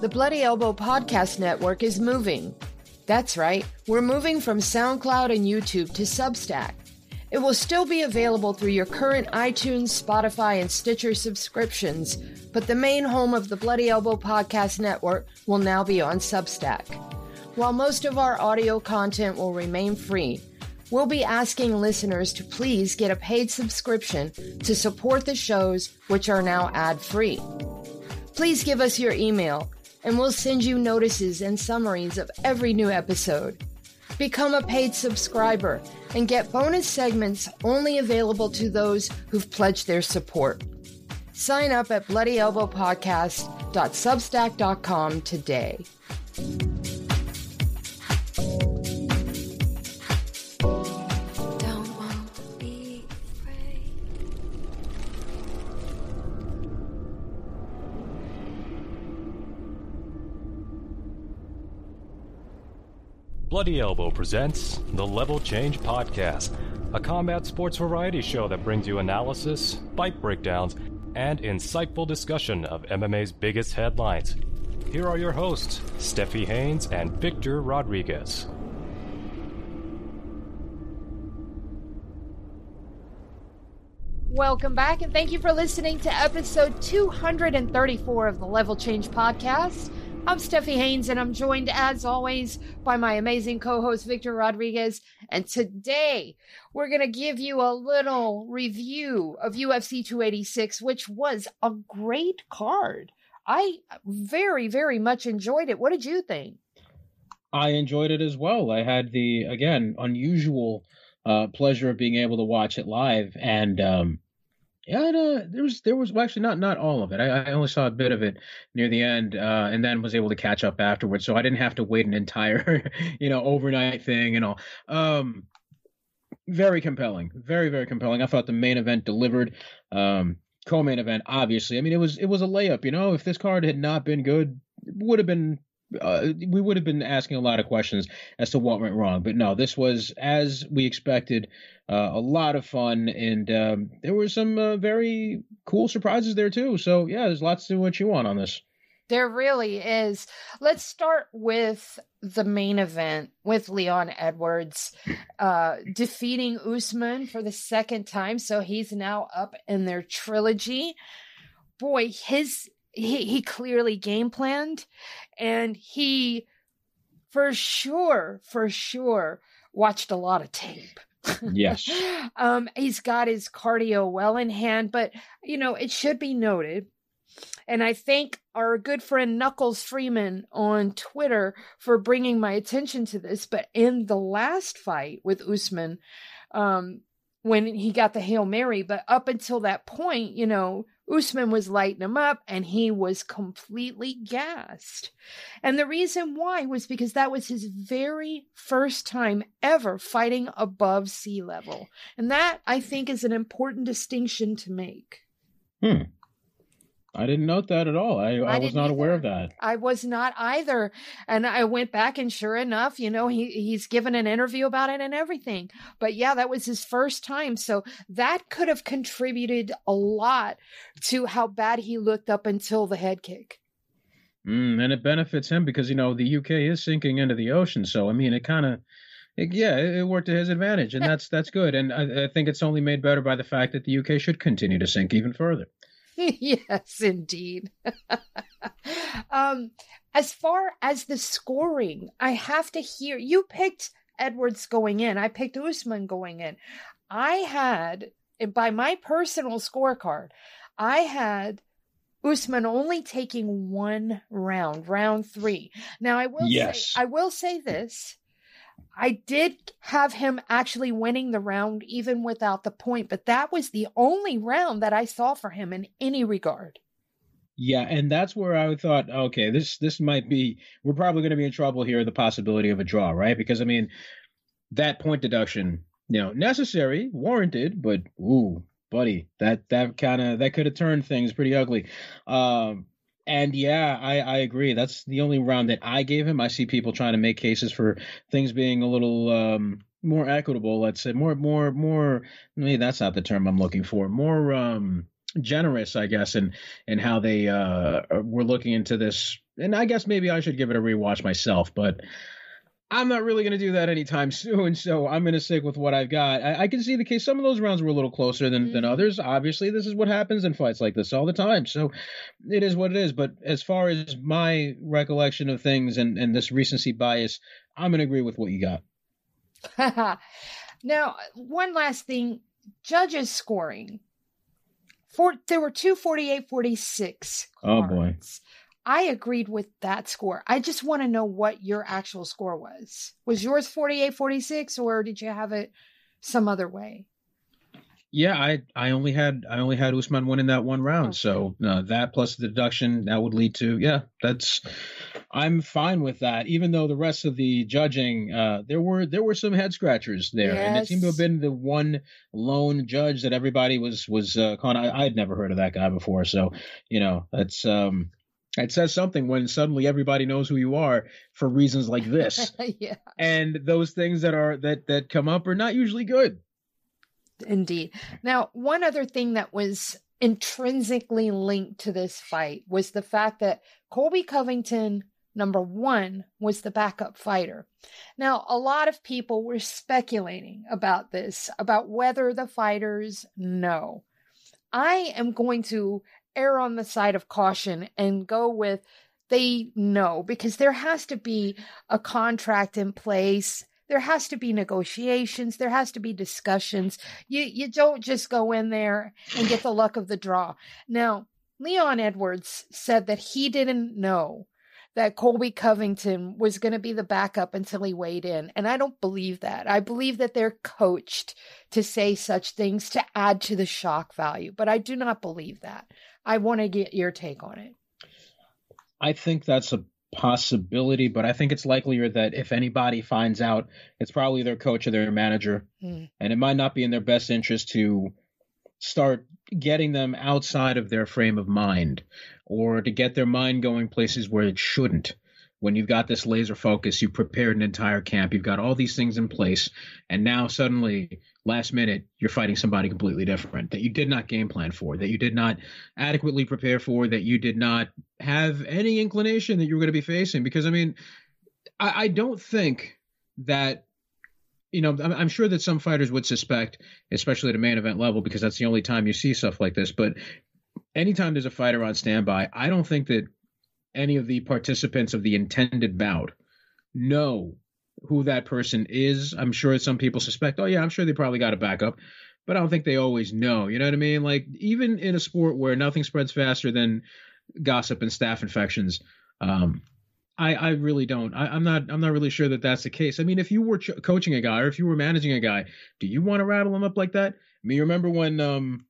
The Bloody Elbow Podcast Network is moving. That's right, we're moving from SoundCloud and YouTube to Substack. It will still be available through your current iTunes, Spotify, and Stitcher subscriptions, but the main home of the Bloody Elbow Podcast Network will now be on Substack. While most of our audio content will remain free, we'll be asking listeners to please get a paid subscription to support the shows, which are now ad free. Please give us your email and we'll send you notices and summaries of every new episode. Become a paid subscriber and get bonus segments only available to those who've pledged their support. Sign up at bloodyelbowpodcast.substack.com today. Bloody Elbow presents the Level Change Podcast, a combat sports variety show that brings you analysis, fight breakdowns, and insightful discussion of MMA's biggest headlines. Here are your hosts, Stephie Haynes and Victor Rodriguez. Welcome back, and thank you for listening to episode 234 of the Level Change Podcast. I'm Stephie Haynes, and I'm joined as always by my amazing co host, Victor Rodriguez. And today we're going to give you a little review of UFC 286, which was a great card. I very, very much enjoyed it. What did you think? I enjoyed it as well. I had the, again, unusual uh, pleasure of being able to watch it live. And, um, yeah, uh, there was there was well, actually not not all of it. I, I, only saw a bit of it near the end, uh, and then was able to catch up afterwards. So I didn't have to wait an entire, you know, overnight thing and all. Um, very compelling, very very compelling. I thought the main event delivered. Um, co-main event, obviously. I mean, it was it was a layup. You know, if this card had not been good, it would have been uh, we would have been asking a lot of questions as to what went wrong. But no, this was as we expected. Uh, a lot of fun, and um, there were some uh, very cool surprises there too. So yeah, there's lots to what you want on this. There really is. Let's start with the main event with Leon Edwards uh, defeating Usman for the second time. So he's now up in their trilogy. Boy, his he, he clearly game planned and he for sure, for sure watched a lot of tape. Yes. um, he's got his cardio well in hand, but you know, it should be noted. And I thank our good friend Knuckles Freeman on Twitter for bringing my attention to this. But in the last fight with Usman, um, when he got the Hail Mary, but up until that point, you know, Usman was lighting him up and he was completely gassed. And the reason why was because that was his very first time ever fighting above sea level. And that, I think, is an important distinction to make. Hmm. I didn't note that at all. I, I, I was not either. aware of that. I was not either. And I went back and sure enough, you know, he he's given an interview about it and everything. But yeah, that was his first time. So that could have contributed a lot to how bad he looked up until the head kick. Mm, and it benefits him because, you know, the UK is sinking into the ocean. So, I mean, it kind of, yeah, it, worked to his advantage. And that's, that's good. And I, I think it's only made better by the fact that the UK should continue to sink even further. yes, indeed. um, as far as the scoring, I have to hear you picked Edwards going in. I picked Usman going in. I had, by my personal scorecard, I had Usman only taking one round, round three. Now I will yes. say, I will say this. I did have him actually winning the round even without the point, but that was the only round that I saw for him in any regard. Yeah, and that's where I thought, okay, this this might be we're probably going to be in trouble here. The possibility of a draw, right? Because I mean, that point deduction, you know, necessary, warranted, but ooh, buddy, that that kind of that could have turned things pretty ugly. Um, and yeah, I, I agree. That's the only round that I gave him. I see people trying to make cases for things being a little um, more equitable. Let's say more more more. Maybe that's not the term I'm looking for. More um generous, I guess, in in how they uh were looking into this. And I guess maybe I should give it a rewatch myself, but I'm not really going to do that anytime soon, so I'm going to stick with what I've got. I, I, can see the case. Some of those rounds were a little closer than, mm-hmm. than others. Obviously, this is what happens in fights like this all the time, so it is what it is. But as far as my recollection of things and, and this recency bias, I'm going to agree with what you got. now, one last thing judges scoring. For, there were two 48 46 Oh, boy. I agreed with that score. I just want to know what your actual score was. Was yours 48 46 or did you have it some other way? Yeah, I I only had I only had Usman winning that one round. Okay. So uh, that plus the deduction that would lead to yeah, that's I'm fine with that. Even though the rest of the judging, uh, there were there were some head scratchers there, yes. and it seemed to have been the one lone judge that everybody was was uh, calling. I, I'd never heard of that guy before, so you know that's um it says something when suddenly everybody knows who you are for reasons like this. yeah. And those things that are that that come up are not usually good. Indeed. Now, one other thing that was intrinsically linked to this fight was the fact that Colby Covington number 1 was the backup fighter. Now, a lot of people were speculating about this, about whether the fighters know. I am going to err on the side of caution and go with they know because there has to be a contract in place. There has to be negotiations. There has to be discussions. You you don't just go in there and get the luck of the draw. Now leon edwards said that he didn't know that Colby Covington was going to be the backup until he weighed in. And I don't believe that. I believe that they're coached to say such things to add to the shock value, but I do not believe that. I want to get your take on it. I think that's a possibility, but I think it's likelier that if anybody finds out, it's probably their coach or their manager. Mm. And it might not be in their best interest to start getting them outside of their frame of mind or to get their mind going places where it shouldn't. When you've got this laser focus, you've prepared an entire camp, you've got all these things in place, and now suddenly, last minute, you're fighting somebody completely different that you did not game plan for, that you did not adequately prepare for, that you did not have any inclination that you were going to be facing. Because, I mean, I, I don't think that you know, I'm, sure that some fighters would suspect, especially at a main event level, because that's the only time you see stuff like this. But anytime there's a fighter on standby, I don't think that any of the participants of the intended bout know who that person is. I'm sure some people suspect, oh, yeah, I'm sure they probably got a backup, but I don't think they always know. You know what I mean? Like, even in a sport where nothing spreads faster than gossip and staph infections, um, I, I really don't. I, am not. I'm not really sure that that's the case. I mean, if you were ch- coaching a guy or if you were managing a guy, do you want to rattle him up like that? I mean, you remember when um,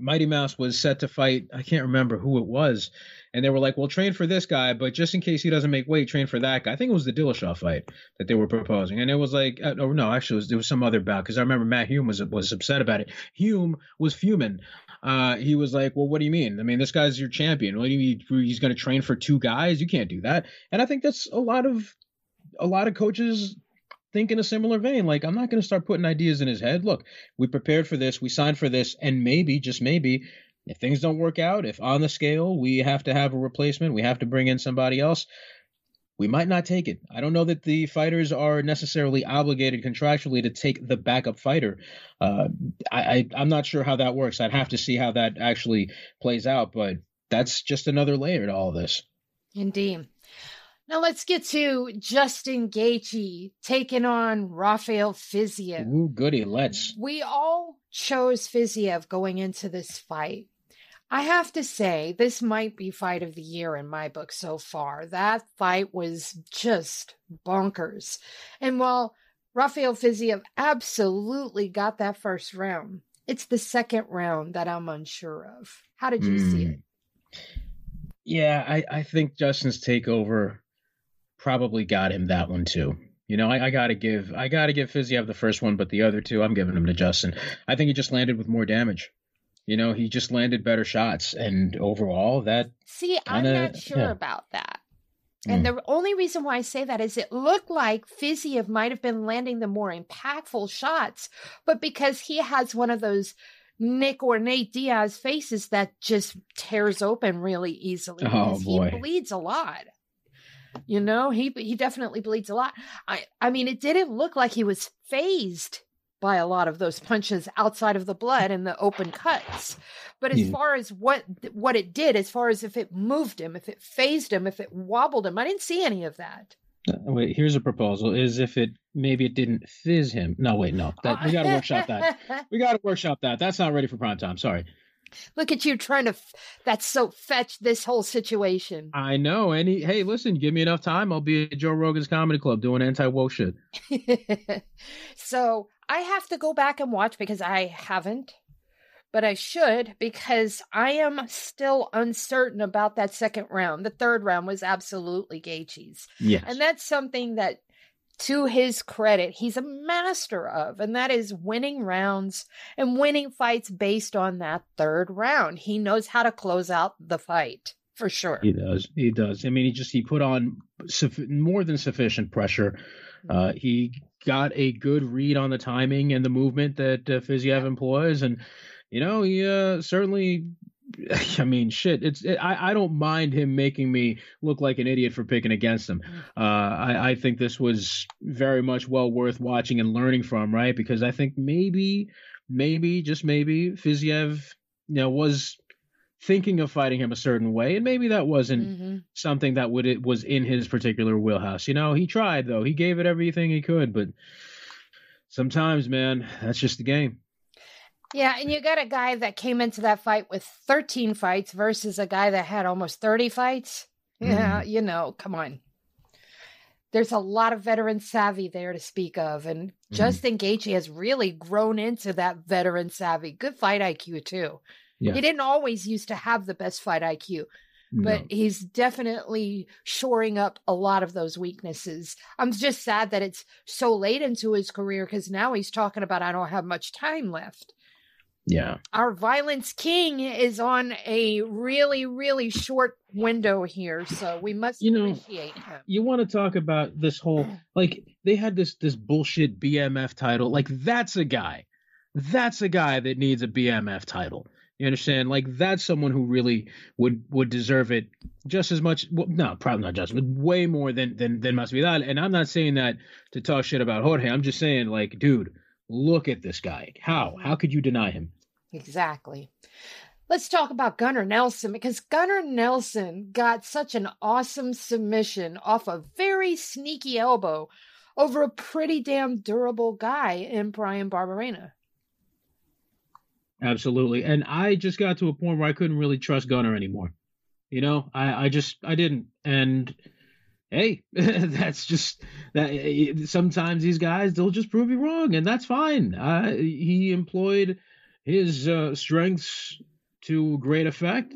Mighty Mouse was set to fight? I can't remember who it was, and they were like, "Well, train for this guy, but just in case he doesn't make weight, train for that guy." I think it was the Dillashaw fight that they were proposing, and it was like, uh, oh no, actually, it was, it was some other bout because I remember Matt Hume was was upset about it. Hume was fuming uh, he was like, "Well, what do you mean? I mean, this guy's your champion. What do you mean he's going to train for two guys? You can't do that." And I think that's a lot of a lot of coaches think in a similar vein. Like, I'm not going to start putting ideas in his head. Look, we prepared for this, we signed for this, and maybe, just maybe, if things don't work out, if on the scale we have to have a replacement, we have to bring in somebody else, we might not take it. I don't know that the fighters are necessarily obligated contractually to take the backup fighter. Uh, I, I, am not sure how that works. I'd have to see how that actually plays out, but that's just another layer to all this. Indeed. Now let's get to Justin Gaethje taking on Rafael Fiziev. Ooh, goody, let's. We all chose Fiziev going into this fight. I have to say, this might be fight of the year in my book so far. That fight was just bonkers. And while Rafael Fiziev absolutely got that first round, it's the second round that I'm unsure of. How did you mm. see it? Yeah, I, I think Justin's takeover probably got him that one too. You know, I, I, gotta give I gotta give Fiziev the first one, but the other two I'm giving them to Justin. I think he just landed with more damage. You know, he just landed better shots, and overall, that see, kinda, I'm not sure yeah. about that. And mm. the only reason why I say that is it looked like Fiziev might have been landing the more impactful shots, but because he has one of those Nick or Nate Diaz faces that just tears open really easily. Oh boy. He bleeds a lot. You know, he he definitely bleeds a lot. I I mean, it didn't look like he was phased by a lot of those punches outside of the blood and the open cuts. But as yeah. far as what what it did, as far as if it moved him, if it phased him, if it wobbled him, I didn't see any of that. Uh, wait, here's a proposal: is if it maybe it didn't fizz him. No, wait, no, that, we got to workshop that. We got to workshop that. That's not ready for prime time. Sorry. Look at you trying to. F- that's so fetch this whole situation. I know. Any hey, listen, give me enough time, I'll be at Joe Rogan's Comedy Club doing anti woke shit. so I have to go back and watch because I haven't, but I should because I am still uncertain about that second round. The third round was absolutely Gaethje's. Yes, and that's something that to his credit, he's a master of, and that is winning rounds and winning fights based on that third round. He knows how to close out the fight for sure. He does. He does. I mean, he just he put on more than sufficient pressure. Uh, mm-hmm. he got a good read on the timing and the movement that uh, Fiziev employs, and you know he uh, certainly I mean, shit. It's it, I I don't mind him making me look like an idiot for picking against him. Mm. Uh, I I think this was very much well worth watching and learning from, right? Because I think maybe, maybe just maybe Fiziev, you know, was thinking of fighting him a certain way, and maybe that wasn't mm-hmm. something that would it was in his particular wheelhouse. You know, he tried though. He gave it everything he could, but sometimes, man, that's just the game. Yeah, and you got a guy that came into that fight with 13 fights versus a guy that had almost 30 fights. Mm. Yeah, you know, come on. There's a lot of veteran savvy there to speak of, and mm. Justin Gaethje has really grown into that veteran savvy. Good fight IQ too. Yeah. He didn't always used to have the best fight IQ, but no. he's definitely shoring up a lot of those weaknesses. I'm just sad that it's so late into his career because now he's talking about I don't have much time left. Yeah. Our violence king is on a really, really short window here, so we must you know, appreciate him. You want to talk about this whole like they had this this bullshit BMF title. Like that's a guy. That's a guy that needs a BMF title. You understand? Like that's someone who really would would deserve it just as much. Well, no, probably not just, but way more than than than Masvidal. And I'm not saying that to talk shit about Jorge. I'm just saying, like, dude, Look at this guy. How? Mm-hmm. How could you deny him? Exactly. Let's talk about Gunnar Nelson because Gunnar Nelson got such an awesome submission off a very sneaky elbow over a pretty damn durable guy in Bryan Barberena. Absolutely. And I just got to a point where I couldn't really trust Gunnar anymore. You know, I, I just I didn't. And hey, that's just that. Sometimes these guys they'll just prove you wrong, and that's fine. Uh, he employed his uh, strengths to great effect.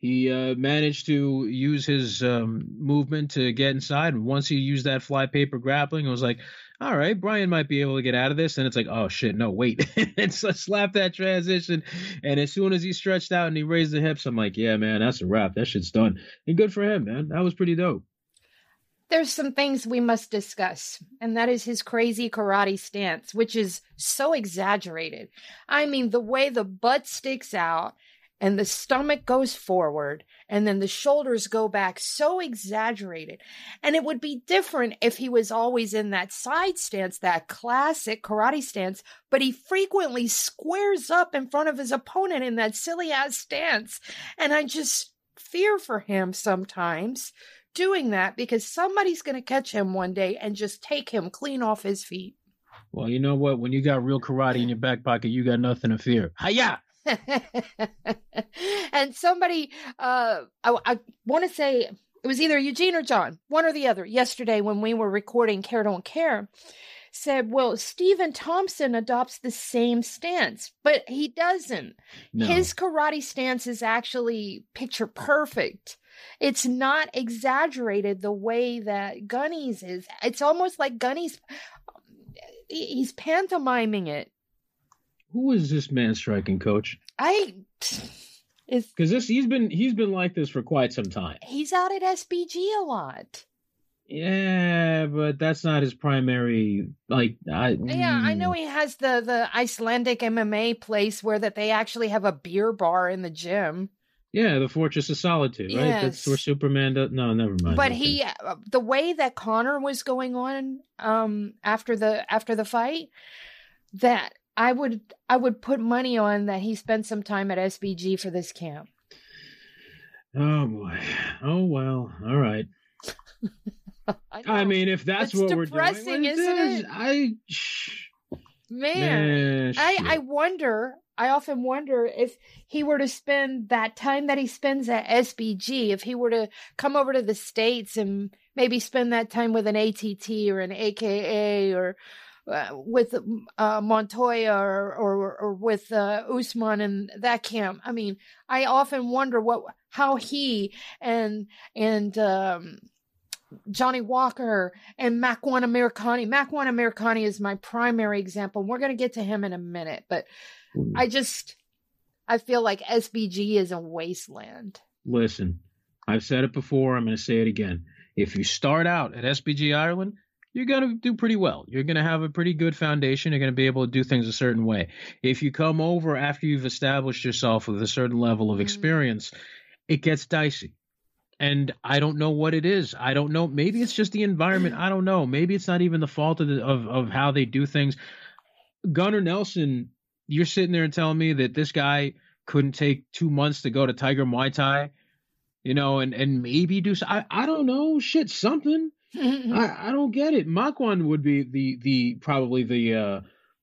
He uh, managed to use his um, movement to get inside. Once he used that fly paper grappling, it was like, all right, Bryan might be able to get out of this. And it's like, oh shit, no, wait. and so slap that transition. And as soon as he stretched out and he raised the hips, I'm like, yeah, man, that's a wrap. That shit's done. And good for him, man. That was pretty dope there's some things we must discuss, and that is his crazy karate stance, which is so exaggerated. I mean, the way the butt sticks out and the stomach goes forward and then the shoulders go back so exaggerated. And it would be different if he was always in that side stance, that classic karate stance, but he frequently squares up in front of his opponent in that silly ass stance. And I just fear for him sometimes doing that because somebody's going to catch him one day and just take him clean off his feet. Well, you know what? When you got real karate in your back pocket, you got nothing to fear. Hiya! and somebody, uh, I, I want to say it was either Eugene or John, one or the other, yesterday when we were recording Care Don't Care, said, Well, Stephen Thompson adopts the same stance, but he doesn't. No. His karate stance is actually picture perfect it's not exaggerated the way that Gunny's is. It's almost like Gunny's he's pantomiming it. Who is this man striking coach? I Is because this he's been he's been like this for quite some time. he's out at SBG a lot. Yeah, but that's not his primary. Like, I Yeah, I know mm, he has the the Icelandic MMA place where that they actually have a beer bar in the gym. Yeah, the Fortress of Solitude, right? That's where Superman. Does, no, never mind. But Okay. he, uh, the way that Conor was going on, um, after the after the fight, that I would I would put money on that he spent some time at SBG for this camp. Oh boy. Oh well. All right. I, I mean, if that's It's what we're doing, isn't it? I. man, Man, I I wonder. I often wonder if he were to spend that time that he spends at SBG, if he were to come over to the states and maybe spend that time with an ATT or an AKA or uh, with uh, Montoya or, or or with uh, Usman and that camp. I mean, I often wonder what how he and and um, Johnny Walker and Makwan Amirkhani. Makwan Amirkhani is my primary example. We're going to get to him in a minute, but I just I feel like SBG is a wasteland. Listen, I've said it before. I'm going to say it again. If you start out at SBG Ireland, you're going to do pretty well. You're going to have a pretty good foundation. You're going to be able to do things a certain way. If you come over after you've established yourself with a certain level of Mhm. experience, it gets dicey. And I don't know what it is. I don't know. Maybe it's just the environment. I don't know. Maybe it's not even the fault of the, of, of how they do things. Gunnar Nelson, you're sitting there and telling me that this guy couldn't take two months to go to Tiger Muay Thai, you know, and and maybe do. I I don't know. Shit, something. I I don't get it. Makwan would be the the probably the uh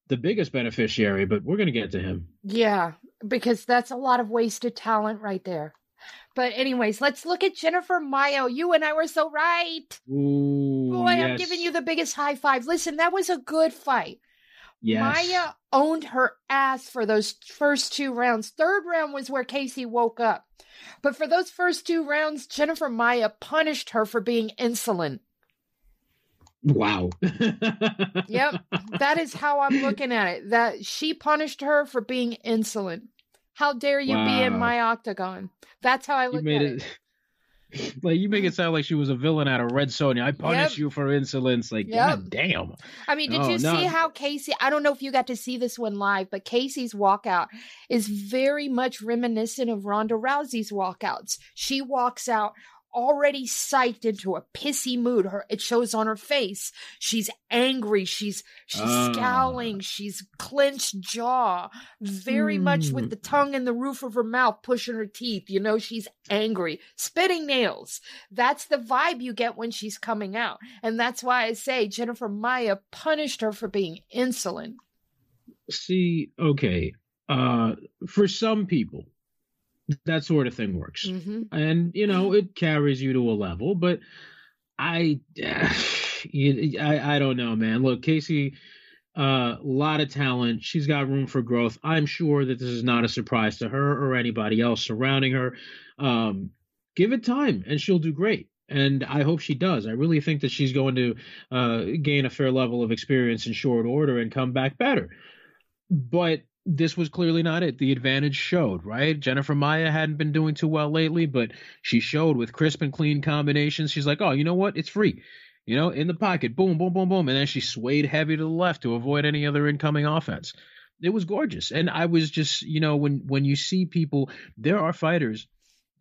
the biggest beneficiary, but we're gonna get to him. yeah, because that's a lot of wasted talent right there. But anyways, let's look at Jennifer Maia. You and I were so right. Ooh, Boy, I'm giving you the biggest high five. Listen, that was a good fight. Yes. Maia owned her ass for those first two rounds. Third round was where Casey woke up. But for those first two rounds, Jennifer Maia punished her for being insolent. Wow. Yep, that is how I'm looking at it. That she punished her for being insolent. How dare you be in my octagon? That's how I look at it. it. Like you make it sound like she was a villain out of Red Sonja. I punish Yep. you for insolence. Like, Yep. god damn. I mean, did Oh, you no. see how Casey? I don't know if you got to see this one live, but Casey's walkout is very much reminiscent of Ronda Rousey's walkouts. She walks out already psyched into a pissy mood. Her it shows on her face. She's angry. She's she's Ah. scowling. She's clenched jaw, very much with Hmm. the tongue in the roof of her mouth, pushing her teeth. You know, she's angry, spitting nails. That's the vibe you get when she's coming out. And that's why I say Jennifer Maia punished her for being insolent. See, okay. Uh for some people, that sort of thing works. hmm and you know it carries you to a level but i you- i, I don't know man. Look casey a uh, lot of talent. She's got room for growth. I'm sure that this is not a surprise to her or anybody else surrounding her. Um, give it time and she'll do great. And i hope she does. I really think that she's going to uh, gain a fair level of experience in short order and come back better. But this was clearly not it. The advantage showed, right? Jennifer Maia hadn't been doing too well lately, but she showed with crisp and clean combinations. She's like, oh, you know what? It's free. You know, in the pocket, boom, boom, boom, boom. And then she swayed heavy to the left to avoid any other incoming offense. It was gorgeous. And I was just, you know, when when you see people, there are fighters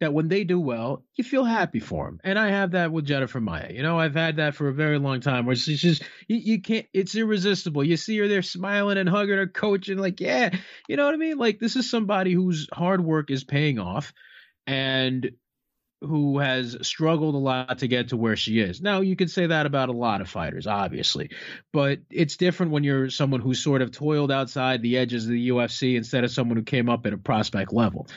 that when they do well, you feel happy for them. And I have that with Jennifer Maia. You know, I've had that for a very long time where she's just, you, you can't, it's irresistible. You see her there smiling and hugging her coach and like, yeah, you know what I mean? Like, this is somebody whose hard work is paying off and who has struggled a lot to get to where she is. Now, you could say that about a lot of fighters, obviously, but it's different when you're someone who's sort of toiled outside the edges of the UFC instead of someone who came up at a prospect level.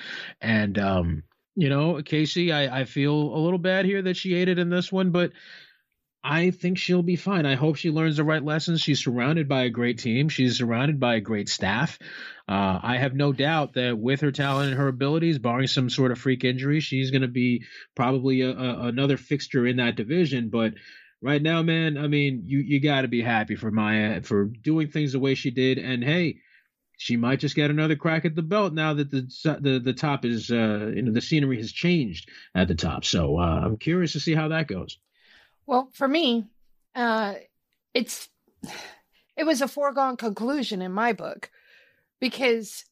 And, um, you know, Casey, I, I feel a little bad here that she ate it in this one, but I think she'll be fine. I hope she learns the right lessons. She's surrounded by a great team. She's surrounded by a great staff. Uh, I have no doubt that with her talent and her abilities, barring some sort of freak injury, she's going to be probably a, a, another fixture in that division. But right now, man, I mean, you you got to be happy for Maia for doing things the way she did. And hey, she might just get another crack at the belt now that the the the top is uh, you know the scenery has changed at the top. So uh, I'm curious to see how that goes. Well, for me, uh, it's it was a foregone conclusion in my book because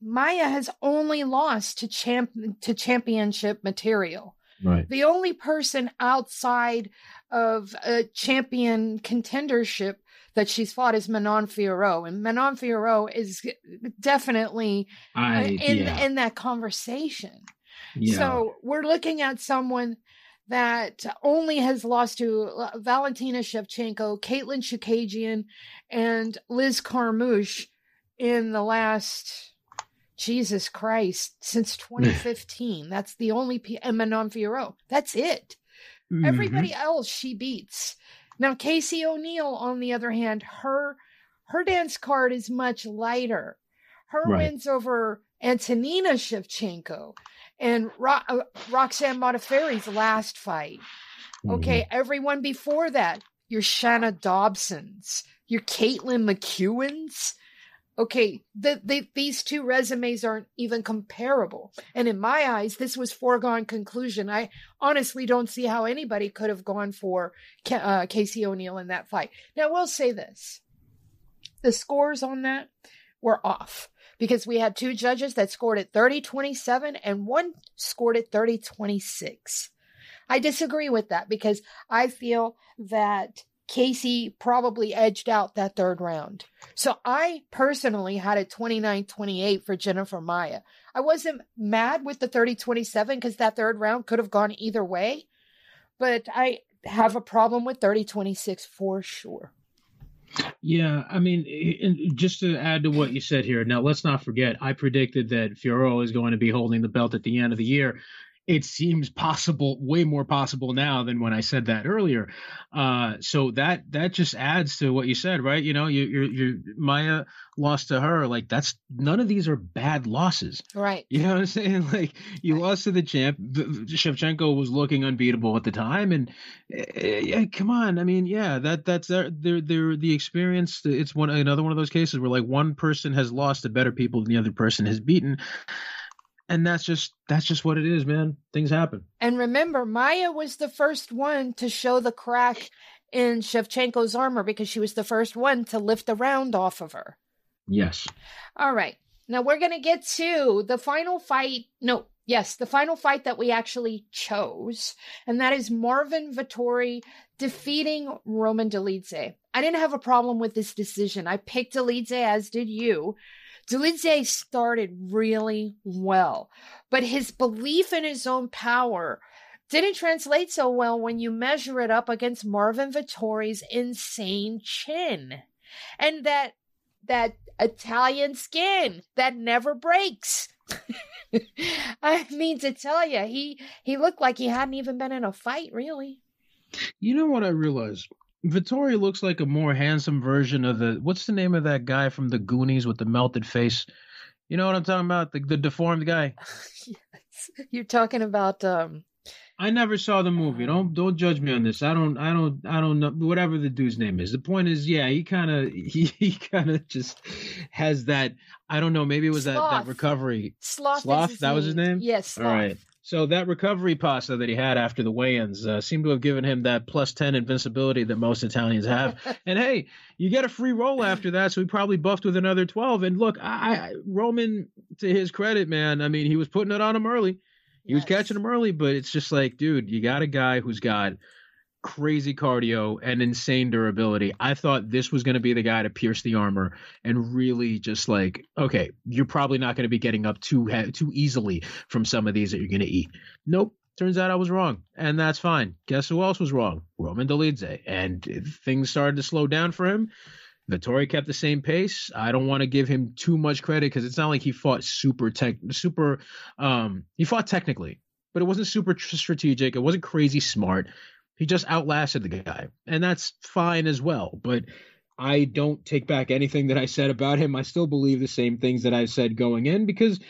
Maia has only lost to champ to championship material. Right. The only person outside of a champion contendership that she's fought is Manon Fiorot, and Manon Fiorot is definitely I, in yeah. in that conversation. yeah. So we're looking at someone that only has lost to uh, Valentina Shevchenko, Katlyn Chookagian, and Liz Carmouche in the last Jesus Christ since 2015. That's the only P- and Manon Fiorot. That's it. Mhm. Everybody else she beats. Now Casey O'Neill, on the other hand, her her dance card is much lighter. Her Right. wins over Antonina Shevchenko and Ro- uh, Roxanne Modafferi's last fight. Okay, everyone before that, your Shana Dobsons, your Caitlin McEwens. Okay, the, the, these two resumes aren't even comparable. And in my eyes, this was foregone conclusion. I honestly don't see how anybody could have gone for uh, Casey O'Neill in that fight. Now, we'll say this the scores on that were off because we had two judges that scored at 30 27 and one scored at 30 26. I disagree with that because I feel that Casey probably edged out that third round. So I personally had a 29 28 for Jennifer Maia. I wasn't mad with the 30 27 because that third round could have gone either way, but I have a problem with 30 26 for sure. Yeah, I mean, just to add to what you said here, now let's not forget, I predicted that Fiorello is going to be holding the belt at the end of the year. It seems possible, way more possible now than when I said that earlier. Uh, so that that just adds to what you said, right? You know, you, you're you're Maia lost to her, like that's none of these are bad losses. Right. You know what I'm saying? Like you lost to the champ. Shevchenko was looking unbeatable at the time, and uh, yeah, come on. I mean, yeah, that that's their their their the experience. It's one another one of those cases where like one person has lost to better people than the other person has beaten, and that's just that's just what it is, man. Things happen. And remember, Maia was the first one to show the crack in Shevchenko's armor because she was the first one to lift the round off of her. Yes. All right. Now we're going to get to the final fight. No, yes, the final fight that we actually chose, and that is Marvin Vettori defeating Roman Dolidze. I didn't have a problem with this decision. I picked Dolidze, as did you. Dolidze started really well, but his belief in his own power didn't translate so well when you measure it up against Marvin Vettori's insane chin. And that that Italian skin that never breaks. I mean to tell you, he he looked like he hadn't even been in a fight, really. You know what I realized? Vittoria looks like a more handsome version of the what's the name of that guy from the Goonies with the melted face? You know what I'm talking about? The the deformed guy. yes. You're talking about um I never saw the movie. Don't don't judge me on this. I don't I don't I don't know whatever the dude's name is. The point is, yeah, he kind of he, he kind of just has that. I don't know. Maybe it was that Sloth. that recovery. Sloth. Sloth? That was his name? Yes. Sloth. All right. So that recovery pasta that he had after the weigh-ins uh, seemed to have given him that plus ten invincibility that most Italians have. and hey, you get a free roll after that, so he probably buffed with another twelve. And look, I, I Roman, to his credit, man, I mean, he was putting it on him early. He was catching him early, but it's just like, dude, you got a guy who's got crazy cardio and insane durability. I thought this was going to be the guy to pierce the armor and really just like, okay, you're probably not going to be getting up too too easily from some of these that you're going to eat. Nope. Turns out I was wrong, and that's fine. Guess who else was wrong? Roman Dolidze. And things started to slow down for him. Vettori kept the same pace. I don't want to give him too much credit because it's not like he fought super tech, super. Um, he fought technically, but it wasn't super strategic. It wasn't crazy smart. He just outlasted the guy, and that's fine as well. But I don't take back anything that I said about him. I still believe the same things that I said going in because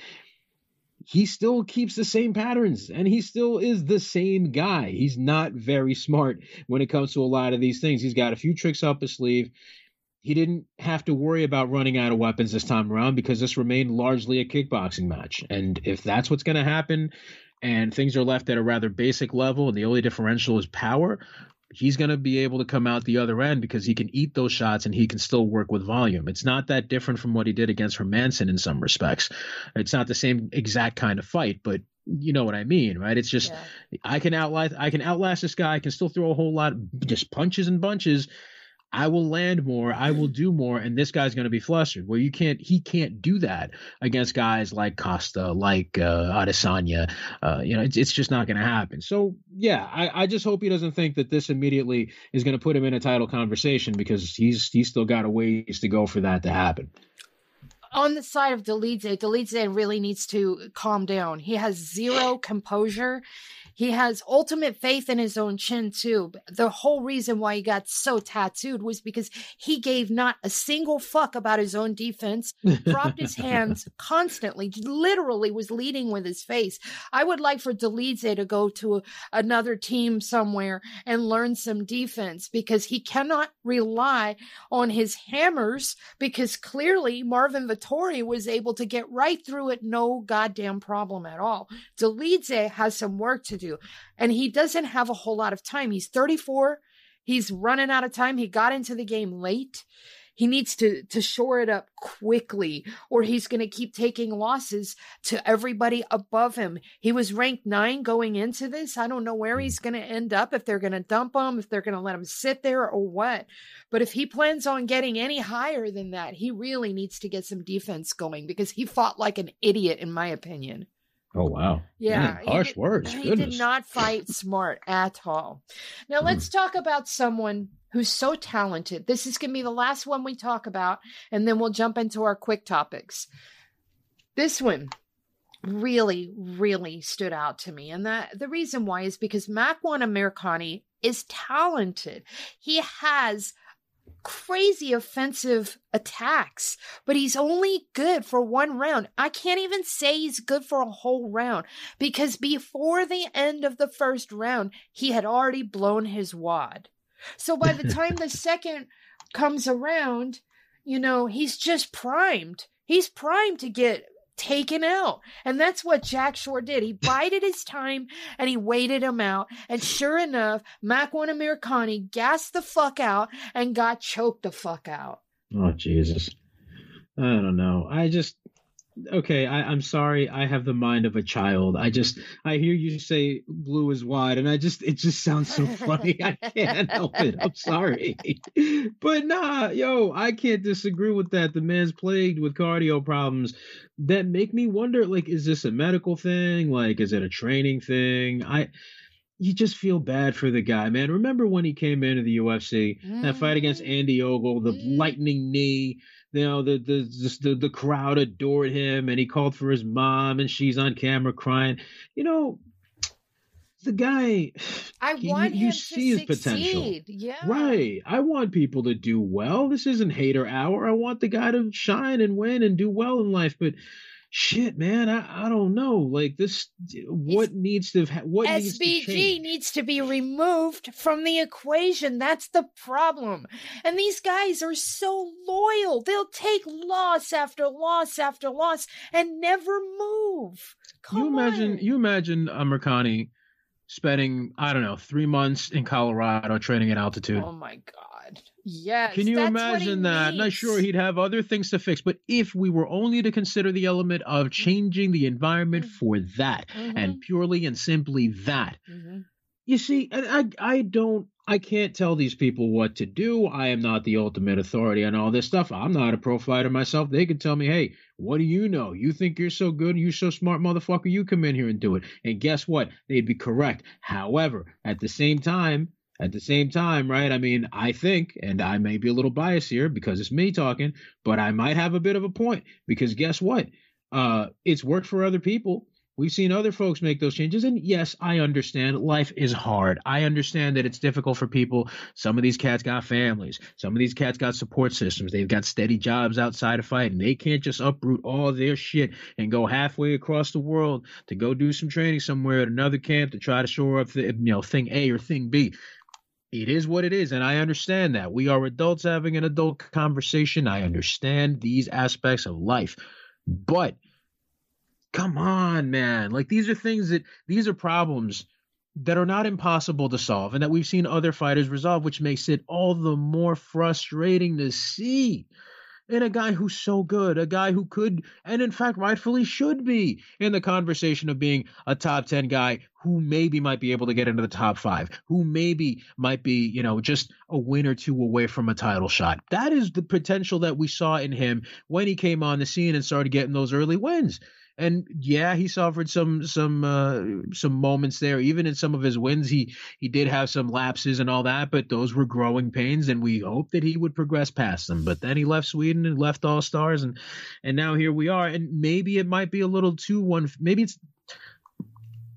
he still keeps the same patterns and he still is the same guy. He's not very smart when it comes to a lot of these things. He's got a few tricks up his sleeve he didn't have to worry about running out of weapons this time around because this remained largely a kickboxing match. And if that's what's going to happen, and things are left at a rather basic level, and the only differential is power, he's going to be able to come out the other end because he can eat those shots and he can still work with volume. It's not that different from what he did against Hermansson in some respects. It's not the same exact kind of fight, but you know what I mean, right? It's just yeah. I can outlast I can outlast this guy. I can still throw a whole lot, just punches and bunches. I will land more, I will do more, and this guy's going to be flustered. Well, you can't, he can't do that against guys like Costa, like uh, Adesanya. Uh, you know, it's, it's just not going to happen. So, yeah, I, I just hope he doesn't think that this immediately is going to put him in a title conversation because he's he's still got a ways to go for that to happen on the side of Dolidze, Dolidze really needs to calm down. He has zero composure. He has ultimate faith in his own chin too. The whole reason why he got so tattooed was because he gave not a single fuck about his own defense, dropped his hands constantly, literally was leading with his face. I would like for Dolidze to go to another team somewhere and learn some defense because he cannot rely on his hammers because clearly Marvin Vettori was able to get right through it no goddamn problem at all. Dolidze has some work to do. And he doesn't have a whole lot of time. He's 34. He's running out of time. He got into the game late. He needs to to shore it up quickly or he's going to keep taking losses to everybody above him. He was ranked 9 going into this. I don't know where hmm. he's going to end up if they're going to dump him, if they're going to let him sit there or what. But if he plans on getting any higher than that, he really needs to get some defense going because he fought like an idiot in my opinion. Oh wow! Yeah, Man, harsh did, words. He Goodness. did not fight smart at all. Now let's mm. talk about someone who's so talented. This is going to be the last one we talk about, and then we'll jump into our quick topics. This one really, really stood out to me, and that the reason why is because Makwan Amirkhani is talented. He has crazy offensive attacks, but he's only good for one round. I can't even say he's good for a whole round because before the end of the first round, he had already blown his wad. So by the time the second comes around, you know, he's just primed. He's primed to get taken out. And that's what Jack Shore did. He bided his time and he waited him out. And sure enough, Makwan Amirkhani gassed the fuck out and got choked the fuck out. Oh, Jesus. I don't know. I just, okay, I, I'm sorry. I have the mind of a child. I just, I hear you say blue is wide, and I just, it just sounds so funny. I can't help it. I'm sorry. but nah, yo, I can't disagree with that. The man's plagued with cardio problems that make me wonder, like, is this a medical thing? Like, is it a training thing? I, you just feel bad for the guy, man. Remember when he came into the UFC, mm. that fight against mm-hmm. Andy Ogle, the mm. lightning knee, you know, the, the the the crowd adored him, and he called for his mom, and she's on camera crying. You know, the guy. I want you, you see his potential, yeah. Right. I want people to do well. This isn't hater hour. I want the guy to shine and win and do well in life, but shit, man, I, I don't know. Like this, what it's, needs to have what SBG needs to, needs to be removed from the equation. That's the problem. And these guys are so loyal; they'll take loss after loss after loss and never move. Come you imagine, on. you imagine Amirkhani spending I don't know three months in Colorado training at altitude. Oh my god. Yes. Can you imagine that? Not sure he'd have other things to fix, but if we were only to consider the element of changing the environment mm-hmm. for that mm-hmm. and purely and simply that, mm-hmm. you see, I, I don't, I can't tell these people what to do. I am not the ultimate authority on all this stuff. I'm not a pro fighter myself. They can tell me, hey, what do you know? You think you're so good, you're so smart, motherfucker. You come in here and do it. And guess what? They'd be correct. However, at the same time, at the same time, right? I mean, I think, and I may be a little biased here because it's me talking, but I might have a bit of a point because guess what? Uh, it's worked for other people. We've seen other folks make those changes. And yes, I understand life is hard. I understand that it's difficult for people. Some of these cats got families. Some of these cats got support systems. They've got steady jobs outside of fighting. They can't just uproot all their shit and go halfway across the world to go do some training somewhere at another camp to try to shore up, the, you know, thing A or thing B it is what it is and i understand that. We are adults having an adult conversation. I understand these aspects of life. But come on man. Like these are things that these are problems that are not impossible to solve and that we've seen other fighters resolve which makes it all the more frustrating to see and a guy who's so good, a guy who could, and in fact, rightfully should be in the conversation of being a top 10 guy who maybe might be able to get into the top five, who maybe might be, you know, just a win or two away from a title shot. That is the potential that we saw in him when he came on the scene and started getting those early wins and yeah, he suffered some some uh, some moments there. Even in some of his wins, he he did have some lapses and all that, but those were growing pains, and we hoped that he would progress past them. But then he left Sweden and left All Stars, and and now here we are. And maybe it might be a little too one. Maybe it's.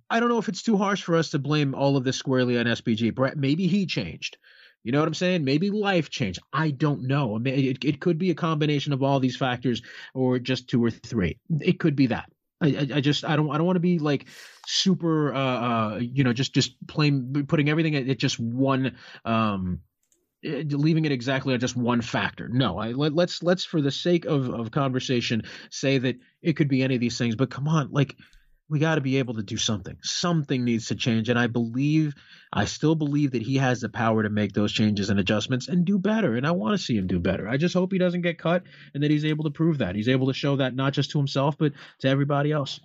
I don't know if it's too harsh for us to blame all of this squarely on SBG. Maybe he changed. You know what I'm saying? Maybe life changed. I don't know. It, it could be a combination of all these factors, or just two or three. It could be that. I, I just I don't I don't want to be like super uh, uh you know just just plain putting everything at, at just one um eh, leaving it exactly on just one factor. No, I let, let's let's for the sake of of conversation say that it could be any of these things. But come on, like we got to be able to do something. Something needs to change. And I believe, I still believe that he has the power to make those changes and adjustments and do better. And I want to see him do better. I just hope he doesn't get cut and that he's able to prove that. He's able to show that not just to himself, but to everybody else.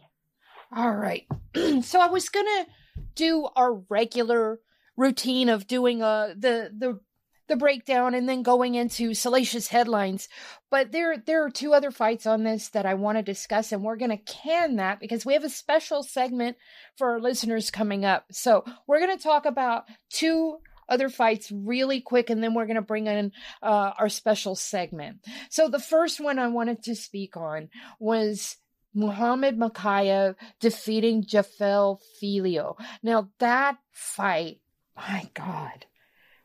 All right. so I was going to do our regular routine of doing uh the the the breakdown and then going into salacious headlines. But there there are two other fights on this that I want to discuss, and we're gonna can that because we have a special segment for our listeners coming up. So we're gonna talk about two other fights really quick, and then we're going to bring in uh, our special segment. So, the first one I wanted to speak on was Muhammad Mokaev defeating Jafel Filho. Now, that fight, my God,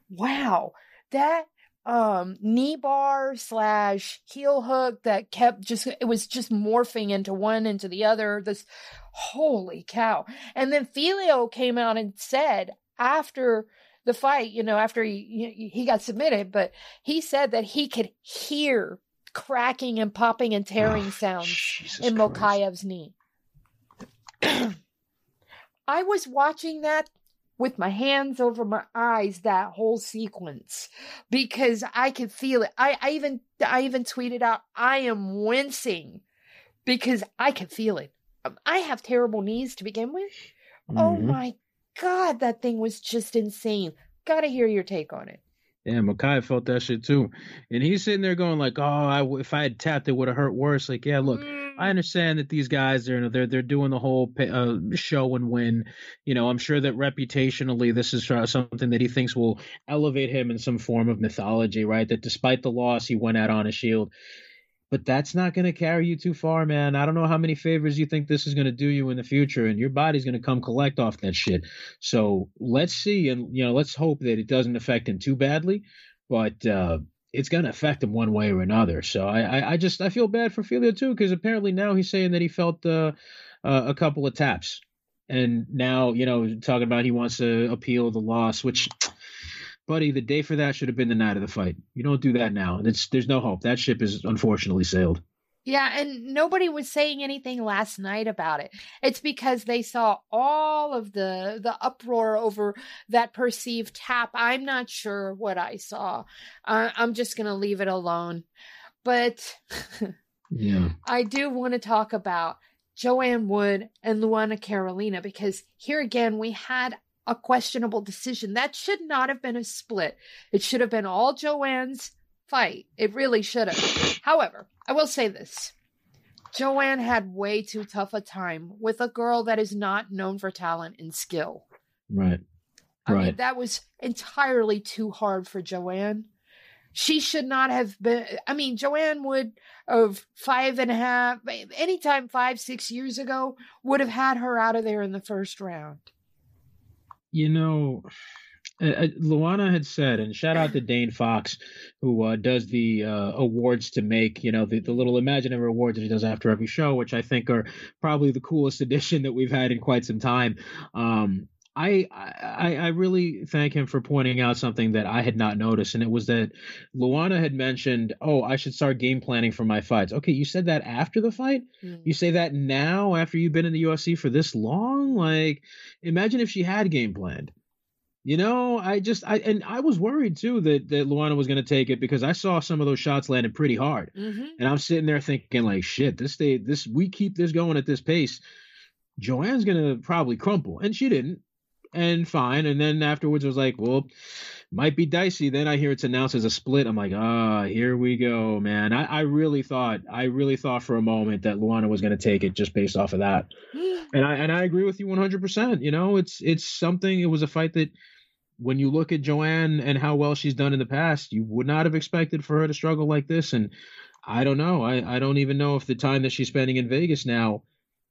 wow that um knee bar slash heel hook that kept just it was just morphing into one into the other this holy cow. And then Filho came out and said after the fight you know after he he got submitted but he said that he could hear cracking and popping and tearing oh, sounds Jesus in Mokaev's knee. I was watching that with my hands over my eyes that whole sequence because I could feel it. I, I even I even tweeted out I am wincing because I can feel it. Um, I have terrible knees to begin with. Oh mm-hmm. Oh my god, that thing was just insane. Got to hear your take on it. Yeah, Makai felt that shit too, and he's sitting there going like, "Oh, I, if I had tapped, it would have hurt worse." Like, yeah, look, I understand that these guys are they're they're doing the whole uh, show and win. You know, I'm sure that reputationally this is something that he thinks will elevate him in some form of mythology, right? That despite the loss, he went out on a shield. But that's not going to carry you too far, man. I don't know how many favors you think this is going to do you in the future, and your body's going to come collect off that shit. So let's see, and you know, let's hope that it doesn't affect him too badly. But uh, it's going to affect him one way or another. So I, I, I just I feel bad for Filho too because apparently now he's saying that he felt uh, uh, a couple of taps, and now you know talking about he wants to appeal the loss, which. Buddy, the day for that should have been the night of the fight. You don't do that now. It's, there's no hope. That ship is unfortunately sailed. Yeah, and nobody was saying anything last night about it. It's because they saw all of the the uproar over that perceived tap. I'm not sure what I saw. Uh, I'm just going to leave it alone. But yeah. I do want to talk about Joanne Wood and Luana Carolina because here again we had a questionable decision. That should not have been a split. It should have been all Joanne's fight. It really should have. However, I will say this. Joanne had way too tough a time with a girl that is not known for talent and skill. Right. I right. mean, that was entirely too hard for Joanne. She should not have been. I mean, Joanne Wood of five and a half, anytime five, six years ago, would have had her out of there in the first round. You know, uh, uh, Luana had said, and shout out to Dane Fox, who uh, does the uh, awards to make, you know, the, the little imaginary awards that he does after every show, which I think are probably the coolest addition that we've had in quite some time. Um, I, I I really thank him for pointing out something that I had not noticed, and it was that Luana had mentioned, "Oh, I should start game planning for my fights." Okay, you said that after the fight. Mm. You say that now after you've been in the UFC for this long. Like, imagine if she had game planned. You know, I just I and I was worried too that that Luana was going to take it because I saw some of those shots landed pretty hard, mm-hmm. and I'm sitting there thinking like, shit, this day this we keep this going at this pace. Joanne's gonna probably crumple, and she didn't and fine. And then afterwards, I was like, well, might be dicey. Then I hear it's announced as a split. I'm like, ah, here we go, man. I, I really thought, I really thought for a moment that Luana was going to take it just based off of that. and I and I agree with you 100. percent You know, it's it's something. It was a fight that. When you look at Joanne and how well she's done in the past, you would not have expected for her to struggle like this. And I don't know. I, I don't even know if the time that she's spending in Vegas now,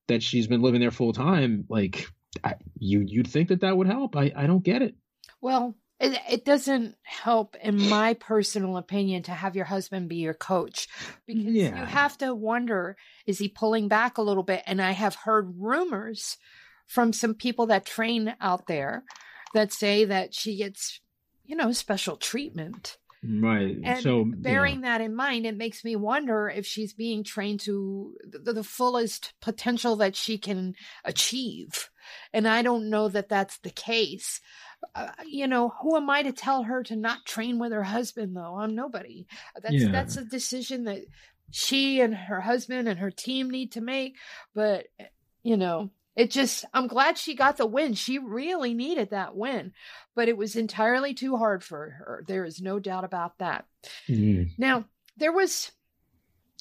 that she's been living there full time, like I, you you'd think that that would help. I I don't get it. Well, it, it doesn't help, in my personal opinion, to have your husband be your coach because yeah. you have to wonder is he pulling back a little bit? And I have heard rumors from some people that train out there that say that she gets, you know, special treatment. Right. And so bearing yeah. that in mind, it makes me wonder if she's being trained to the, the fullest potential that she can achieve. And I don't know that that's the case. Uh, you know, who am I to tell her to not train with her husband though? I'm nobody. That's yeah. that's a decision that she and her husband and her team need to make, but you know, it just I'm glad she got the win. She really needed that win, but it was entirely too hard for her. There is no doubt about that. Mm. Now, there was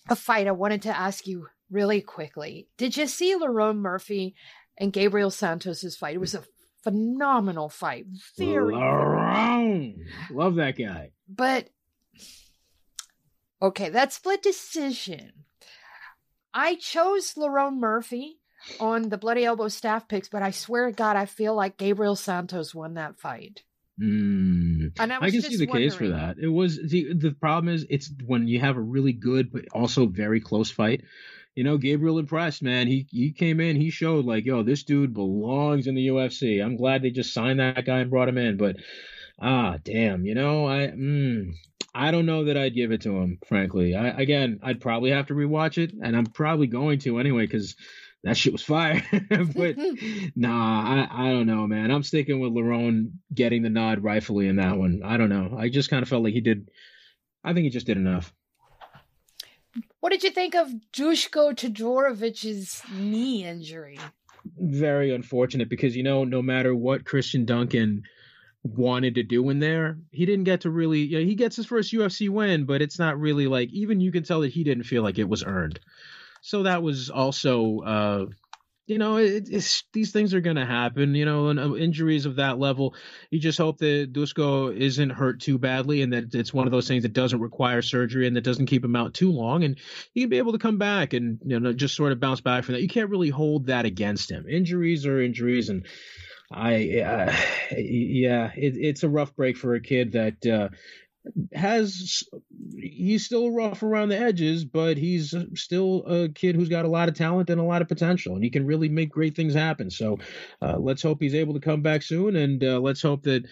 a fight I wanted to ask you really quickly. Did you see Lerone Murphy and Gabriel Santos's fight. It was a phenomenal fight. Very love that guy. But okay, that split decision. I chose Lerone Murphy on the Bloody Elbow staff picks, but I swear to God, I feel like Gabriel Santos won that fight. Mm. I, I, can see the case for that. It was the the problem is it's when you have a really good but also very close fight you know, Gabriel impressed, man. He he came in, he showed like, yo, this dude belongs in the UFC. I'm glad they just signed that guy and brought him in, but ah, damn, you know, I mm, I don't know that I'd give it to him, frankly. I again, I'd probably have to rewatch it, and I'm probably going to anyway because that shit was fire. but nah, I, I don't know, man. I'm sticking with Lerone getting the nod rightfully in that one. I don't know. I just kind of felt like he did. I think he just did enough. What did you think of Dusko Todorovic's knee injury? Very unfortunate because you know, no matter what Christian Duncan wanted to do in there, he didn't get to really. You know, he gets his first UFC win, but it's not really like even you can tell that he didn't feel like it was earned. So that was also uh, you know, it, these things are going to happen. You know, and uh, injuries of that level, you just hope that Dusko isn't hurt too badly, and that it's one of those things that doesn't require surgery and that doesn't keep him out too long, and he can be able to come back and you know just sort of bounce back from that. You can't really hold that against him. Injuries are injuries, and I, uh, yeah, it, it's a rough break for a kid that uh, has he's still rough around the edges, but he's still a kid who's got a lot of talent and a lot of potential, and he can really make great things happen. So uh, let's hope he's able to come back soon, and uh, let's hope that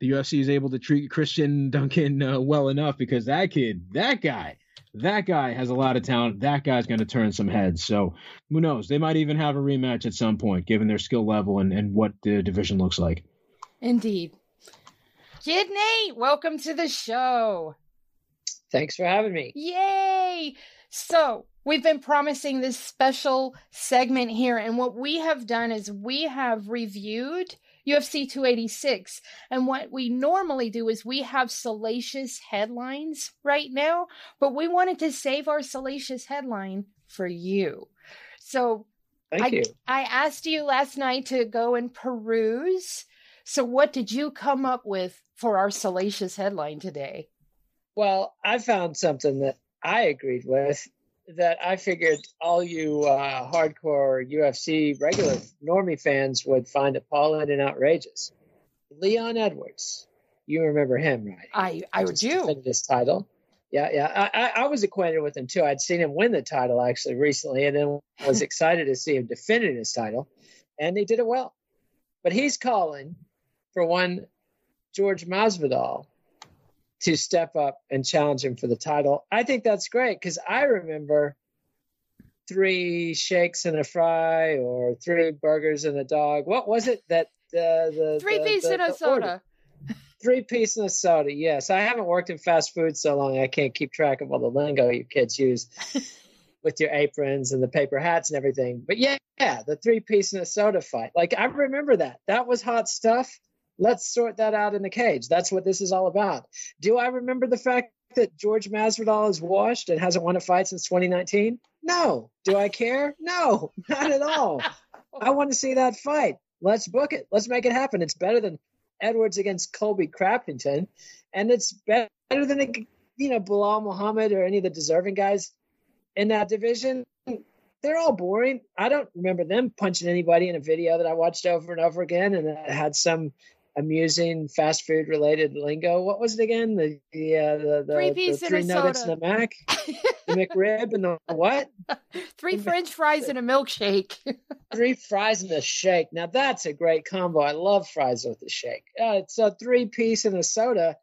the UFC is able to treat Christian Duncan uh, well enough because that kid, that guy, that guy has a lot of talent. That guy's going to turn some heads. So who knows? They might even have a rematch at some point, given their skill level and, and what the division looks like. Indeed. Kidney, welcome to the show. Thanks for having me. Yay! So, we've been promising this special segment here, and what we have done is we have reviewed UFC 286. And what we normally do is we have salacious headlines right now, but we wanted to save our salacious headline for you. So, Thank I, you. I asked you last night to go and peruse. So, what did you come up with for our salacious headline today? Well, I found something that I agreed with that I figured all you uh, hardcore UFC regular normie fans would find appalling and outrageous. Leon Edwards, you remember him, right? I I Just do. This title. Yeah, yeah. I, I was acquainted with him too. I'd seen him win the title actually recently, and then was excited to see him defending his title, and he did it well. but he's calling for one George Masvidal to step up and challenge him for the title. I think that's great because I remember three shakes and a fry or three burgers and a dog. What was it that uh, the the Three the, piece the, and a soda. Three piece and a soda. Yes, I haven't worked in fast food so long I can't keep track of all the lingo you kids use with your aprons and the paper hats and everything. But yeah, yeah, the three piece and a soda fight. Like I remember that. That was hot stuff. Let's sort that out in the cage. That's what this is all about. Do I remember the fact that George Masvidal is washed and hasn't won a fight since 2019? No. Do I care? No, not at all. I want to see that fight. Let's book it. Let's make it happen. It's better than Edwards against Colby Crappington, and it's better than you know Belal Muhammad or any of the deserving guys in that division. They're all boring. I don't remember them punching anybody in a video that I watched over and over again, and had some amusing fast food related lingo. What was it again? The the uh, the, the, Three the piece and three a nuggets soda. and the mac, the McRib, and the what? Three French fries and a milkshake. three fries and a shake. Now that's a great combo. I love fries with a shake. Uh, it's a three piece and a soda.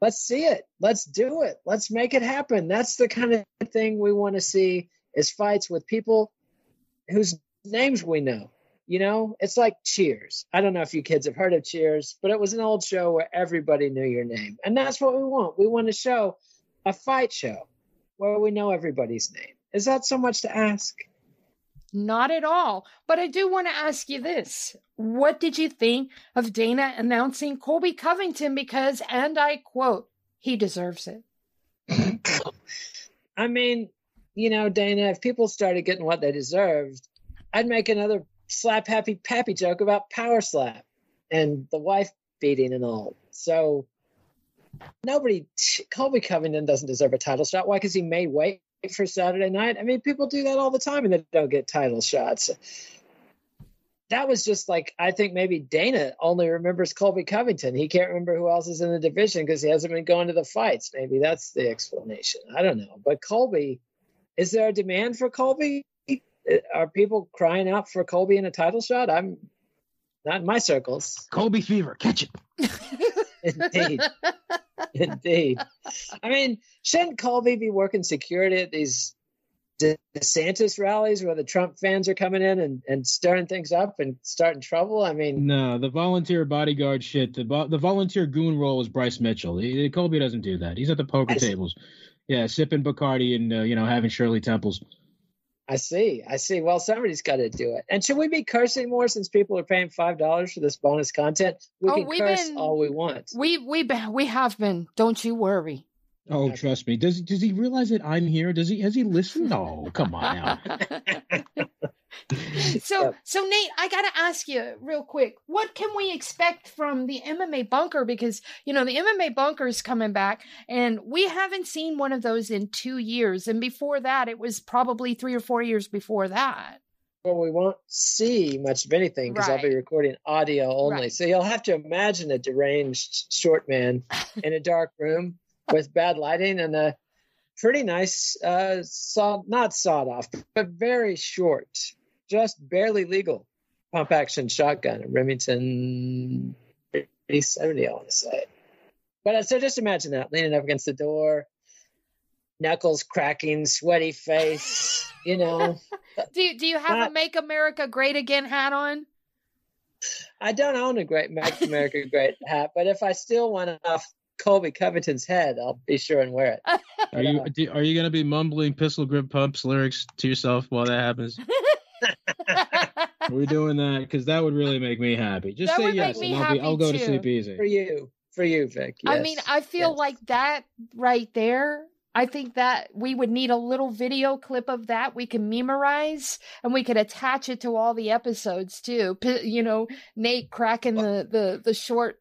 Let's see it. Let's do it. Let's make it happen. That's the kind of thing we want to see is fights with people whose names we know. You know, it's like Cheers. I don't know if you kids have heard of Cheers, but it was an old show where everybody knew your name. And that's what we want. We want to show a fight show where we know everybody's name. Is that so much to ask? Not at all. But I do want to ask you this. What did you think of Dana announcing Colby Covington because, and I quote, he deserves it? I mean, you know, Dana, if people started getting what they deserved, I'd make another slap happy pappy joke about power slap and the wife beating and all. So nobody, Colby Covington doesn't deserve a title shot. Why? Because he may wait for Saturday night. I mean, people do that all the time and they don't get title shots. That was just like I think maybe Dana only remembers Colby Covington. He can't remember who else is in the division because he hasn't been going to the fights. Maybe that's the explanation. I don't know. But Colby, is there a demand for Colby? Are people crying out for Colby in a title shot? I'm not in my circles. Colby fever, catch it. Indeed. Indeed. I mean, shouldn't Colby be working security at these De- DeSantis rallies where the Trump fans are coming in and, and stirring things up and starting trouble? I mean, No, the volunteer bodyguard shit. The vo- the volunteer goon role is Bryce Mitchell. He, Colby doesn't do that. He's at the poker I see. tables. Yeah, sipping Bacardi and uh, you know having Shirley Temples. I see. I see. Well, somebody's got to do it. And should we be cursing more since people are paying five dollars for this bonus content? We Oh, can we've curse been- all we want. We we be- we have been. Don't you worry. Oh, Okay. trust me. Does does he realize that I'm here? Does he has he listened? Oh, come on now. so Yep. so Nate, I gotta ask you real quick, what can we expect from the MMA bunker? Because you know the MMA bunker is coming back, and we haven't seen one of those in two years. And before that, it was probably three or four years before that. Well, we won't see much of anything because I'll be recording audio only. Right. So you'll have to imagine a deranged short man in a dark room with bad lighting and a pretty nice, uh, saw not sawed off, but very short, just barely legal pump action shotgun, a Remington 370, I want to say. But uh, so just imagine that leaning up against the door, knuckles cracking, sweaty face, you know. Do you, do you have a "Make America Great Again" hat on? I don't own a great Make America Great hat, but if I steal one off Colby Covington's head, I'll be sure and wear it. Are you do, are you gonna be mumbling pistol grip pumps lyrics to yourself while that happens? Are doing that? Because that would really make me happy. Just That say would make yes, me and I'll be I'll happy go to sleep easy. For you, for you, Vic. I mean, I feel yes. like that right there. I think that we would need a little video clip of that we can memorize and we could attach it to all the episodes too. P- you know, Nate cracking the, the, the short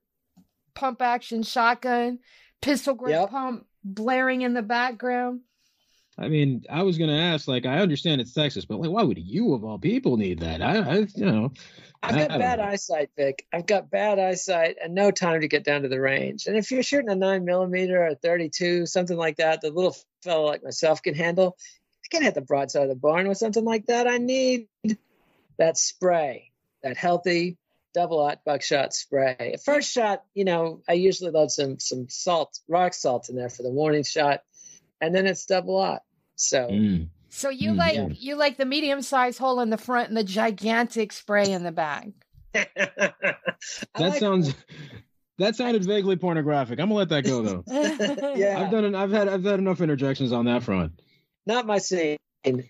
pump action shotgun, pistol grip Yep. pump blaring in the background. I mean, I was gonna ask, like, I understand it's Texas, but like, why would you of all people need that? I, I you know, I've got I bad know. eyesight, Vic. I've got bad eyesight and no time to get down to the range. And if you're shooting a nine millimeter or 32, something like that, the little fellow like myself can handle. I can't hit the broadside of the barn with something like that. I need that spray, that healthy double aught buckshot spray. First shot, you know, I usually load some some salt, rock salt in there for the warning shot, and then it's double aught. So. Mm. So you Mm, like yeah. you like the medium sized hole in the front and the gigantic spray in the back. That like- sounds. That sounded vaguely pornographic. I'm gonna let that go though. Yeah. I've done. An, I've had. I've had enough interjections on that front. not my scene.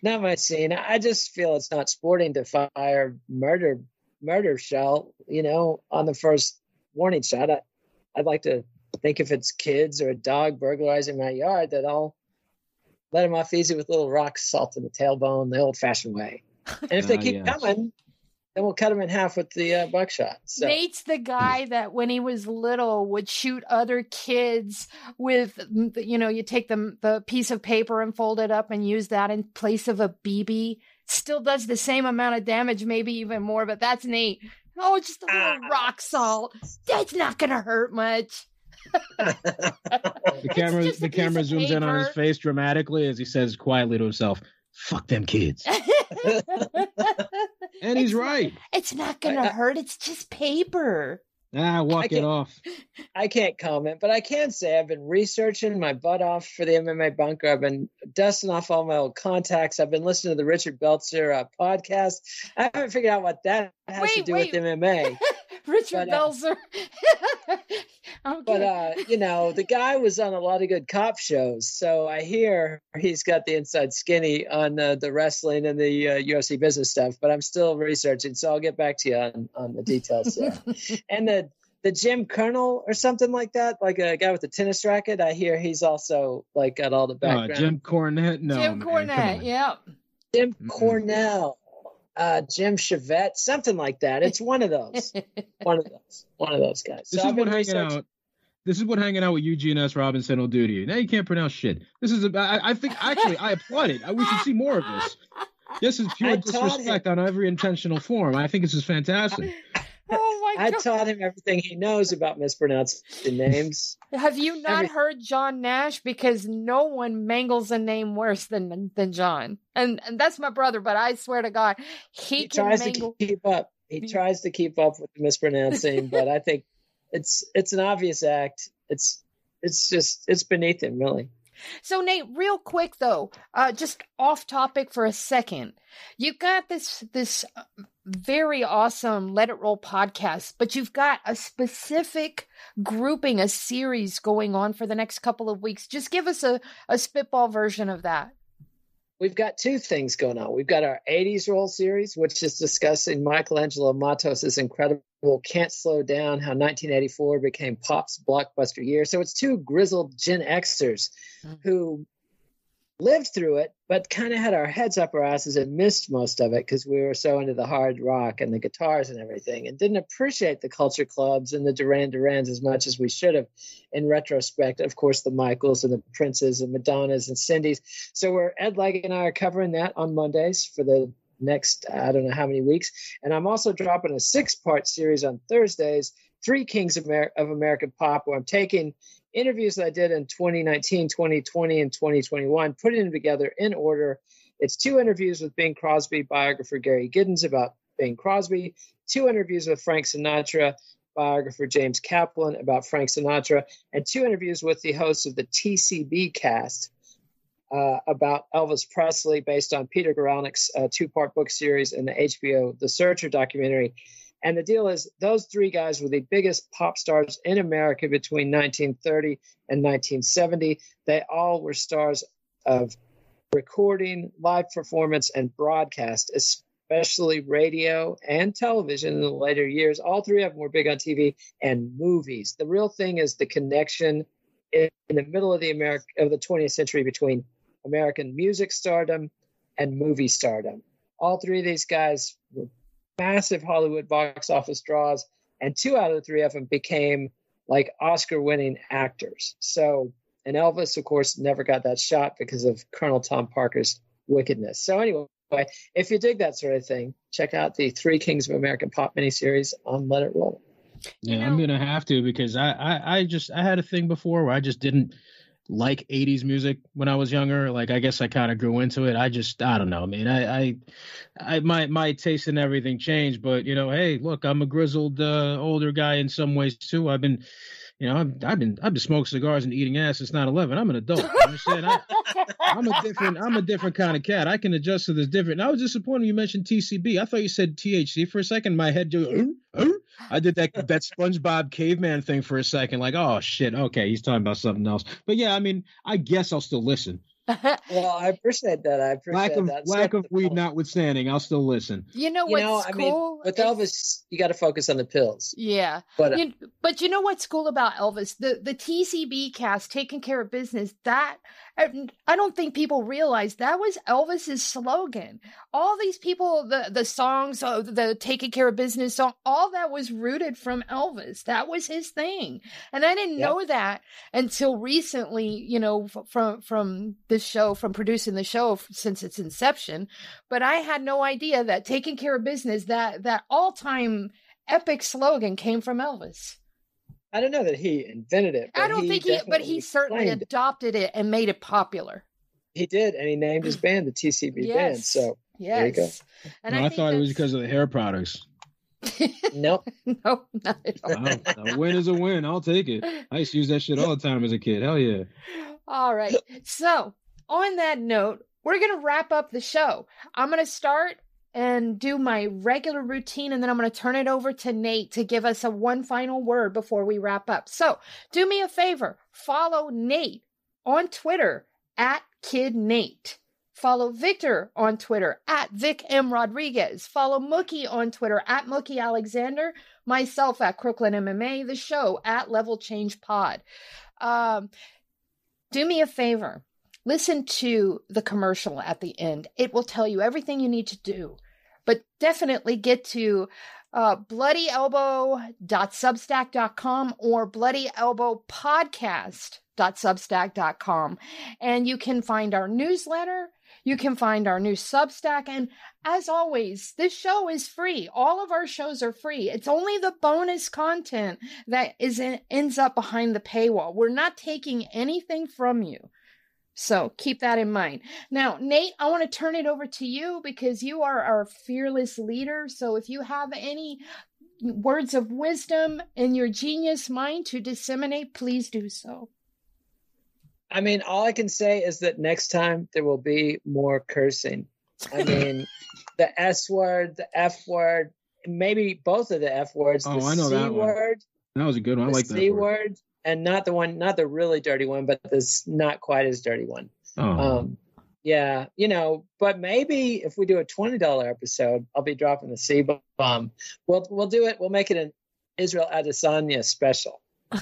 Not my scene. I just feel it's not sporting to fire murder murder shell, you know, on the first warning shot. I, I'd like to think if it's kids or a dog burglarizing my yard, that I'll let them off easy with little rock salt in the tailbone, the old fashioned way. And if they Ah, keep yes. coming, then we'll cut them in half with the uh, buckshot. So Nate's the guy that when he was little would shoot other kids with, you know, you take the, the piece of paper and fold it up and use that in place of a BB. Still does the same amount of damage, maybe even more, but that's Nate. Oh, just a little Ah. rock salt. That's not going to hurt much. The camera. The camera of zooms in on his face dramatically as he says quietly to himself, "Fuck them kids." And he's It's not- right. It's not going to I- I- hurt. It's just paper. Ah, walk it off. I can't comment, but I can say I've been researching my butt off for the MMA bunker. I've been dusting off all my old contacts. I've been listening to the Richard Belzer uh, podcast. I haven't figured out what that has to do wait. with MMA. Richard But, uh, Belzer. okay. But uh, you know, the guy was on a lot of good cop shows, so I hear he's got the inside skinny on uh, the wrestling and the uh, UFC business stuff. But I'm still researching, so I'll get back to you on on the details there. and the the Jim Colonel or something like that, like a guy with a tennis racket. I hear he's also like got all the Uh, background. Jim Cornette. No, Jim man, come Cornette. on. Yeah. Jim Cornell, uh, Jim Chevette, something like that. It's one of those, one of those, one of those guys. This So is what hanging researching- out. This is what hanging out with Eugene S. Robinson will do to you. Now you can't pronounce shit. This is. A, I, I think actually I applaud it. I, we should see more of this. This is pure I taught disrespect on every intentional form. I think this is fantastic. Oh my I god. taught him everything he knows about mispronouncing names. Have you not every- heard John Nash? Because no one mangles a name worse than than John. And, and that's my brother, but I swear to God, he, He, tries mangle. to keep up. He tries to keep up with the mispronouncing, but I think it's it's an obvious act. It's it's just it's beneath him, really. So Nate, real quick though, uh, just off topic for a second. You got this this uh, very awesome Let It Roll podcast, but you've got a specific grouping, a series going on for the next couple of weeks. Just give us a, a spitball version of that. We've got two things going on. We've got our 80s roll series, which is discussing Michelangelo Matos' incredible Can't Slow Down, how 1984 became pop's blockbuster year. So it's two grizzled Gen Xers Mm. who lived through it, but kind of had our heads up our asses and missed most of it because we were so into the hard rock and the guitars and everything and didn't appreciate the culture clubs and the Duran Durans as much as we should have in retrospect. Of course, the Michaels and the Princes and Madonnas and Cindy's. So we're Ed Legg and I are covering that on Mondays for the next I don't know how many weeks. And I'm also dropping a six part series on Thursdays, Three Kings of, Amer- of American Pop, where I'm taking interviews that I did in 2019, 2020, and 2021, putting them together in order. It's two interviews with Bing Crosby biographer Gary Giddins about Bing Crosby, two interviews with Frank Sinatra biographer James Kaplan about Frank Sinatra, and two interviews with the hosts of the TCB cast uh, about Elvis Presley, based on Peter Guralnick's uh, two-part book series and the HBO The Searcher documentary. And the deal is, those three guys were the biggest pop stars in America between 1930 and 1970. They all were stars of recording, live performance, and broadcast, especially radio and television in the later years. All three of them were big on TV and movies. The real thing is the connection in, the middle of the America of the 20th century between American music stardom and movie stardom. All three of these guys were massive Hollywood box office draws, and two out of the three of them became like Oscar winning actors. So, and Elvis, of course, never got that shot because of Colonel Tom Parker's wickedness. So, anyway, if you dig that sort of thing, check out the Three Kings of American Pop miniseries on Let It Roll. Yeah, You I'm gonna have to because I, I I just I had a thing before where I just didn't like 80s music when I was younger. Like I guess I kind of grew into it. I just I don't know. I mean, I I, I my my taste in everything changed, but you know, hey, look, I'm a grizzled uh, older guy in some ways too. I've been you know, I've, I've been I've been smoking cigars and eating ass since 9/11. I'm an adult. You understand? I, I'm a different I'm a different kind of cat. I can adjust to this different. And I was disappointed you mentioned TCB. I thought you said THC for a second. My head just I did that that SpongeBob caveman thing for a second. Like, oh shit, okay, he's talking about something else. But yeah, I mean, I guess I'll still listen. Well, I appreciate that. I appreciate lack of that. lack of weed notwithstanding, I'll still listen. You know You what's know, I mean, cool? with is- Elvis, you got to focus on the pills. yeah. But uh, You, but you know what's cool about Elvis? The the TCB cast taking care of business. That I, don't think people realize that was Elvis's slogan. All these people, the the songs, uh, the taking care of business song, all that was rooted from Elvis. That was his thing, and I didn't Yep. know that until recently. You know, from from this show, from producing the show since its inception. But I had no idea that taking care of business, that that all time epic slogan came from Elvis. I don't know that he invented it. I don't he think he, but he certainly claimed it. adopted it and made it popular. He did, and he named his band the TCB band. So Yes. There you go. And No, I, I, think thought it was because of the hair products. nope. no, not at all. Wow, a win is a win. I'll take it. I used to use that shit all the time as a kid. Hell yeah. All right. So, on that note, we're going to wrap up the show. I'm going to start and do my regular routine, and then I'm going to turn it over to Nate to give us a one final word before we wrap up. So, do me a favor follow Nate on Twitter at Kid Nate. Follow Victor on Twitter at Vic M. Rodriguez. Follow Mookie on Twitter at Mookie Alexander. Myself at Crooklyn MMA. The show at Level Change Pod. Um, do me a favor. Listen to the commercial at the end. It will tell you everything you need to do. But definitely get to uh, bloodyelbow.substack.com or bloodyelbowpodcast.substack.com. And you can find our newsletter. You can find our new Substack. And as always, this show is free. All of our shows are free. It's only the bonus content that is in, ends up behind the paywall. We're not taking anything from you. So keep that in mind. Now, Nate, I want to turn it over to you because you are our fearless leader. So if you have any words of wisdom in your genius mind to disseminate, please do so. I mean, all I can say is that next time there will be more cursing. I mean, the S word, the F word, maybe both of the F words, Oh, the I know C that one. word, That was a good one. I the like C that. word. word, and not the one, not the really dirty one, but this not quite as dirty one. Oh, Um, yeah, you know, but maybe if we do a twenty dollar episode, I'll be dropping the C bomb. We'll we'll do it. We'll make it an Israel Adesanya special.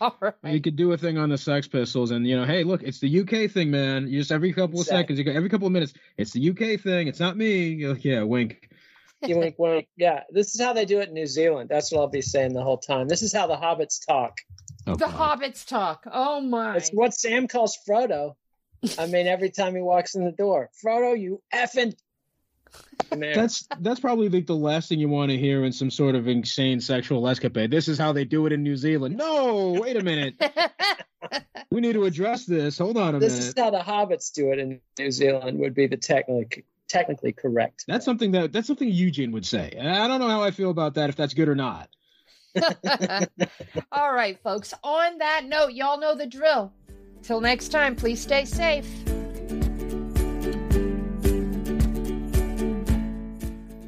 All you could do a thing on the Sex Pistols, and you know, hey, look, it's the UK thing, man. You just every couple of Exactly. seconds, you go, every couple of minutes, it's the UK thing. It's not me. You're like, yeah, wink. You wink, wink. Yeah, this is how they do it in New Zealand. That's what I'll be saying the whole time. This is how the hobbits talk. Oh, The God. hobbits talk. Oh my. It's what Sam calls Frodo. I mean, every time he walks in the door, Frodo, you effing. That's that's probably like the last thing you want to hear in some sort of insane sexual escapade. This is how they do it in New Zealand. No, wait a minute. We need to address this. Hold on a this minute. This is how the hobbits do it in New Zealand. Would be the technically technically correct. That's something that that's something Eugene would say. And I don't know how I feel about that if that's good or not. All right, folks. On that note, y'all know the drill. Till next time, please stay safe.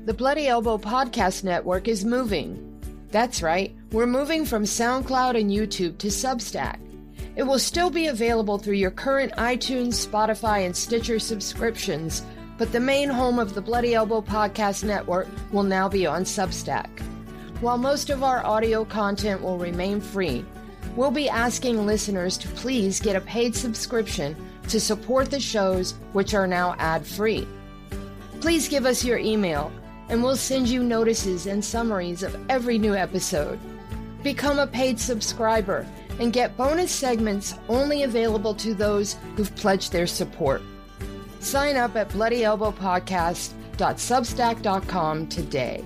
The Bloody Elbow Podcast Network is moving. That's right, we're moving from SoundCloud and YouTube to Substack. It will still be available through your current iTunes, Spotify, and Stitcher subscriptions, but the main home of the Bloody Elbow Podcast Network will now be on Substack. While most of our audio content will remain free, we'll be asking listeners to please get a paid subscription to support the shows, which are now ad free. Please give us your email, and we'll send you notices and summaries of every new episode. Become a paid subscriber and get bonus segments only available to those who've pledged their support. Sign up at bloodyelbowpodcast.substack.com today.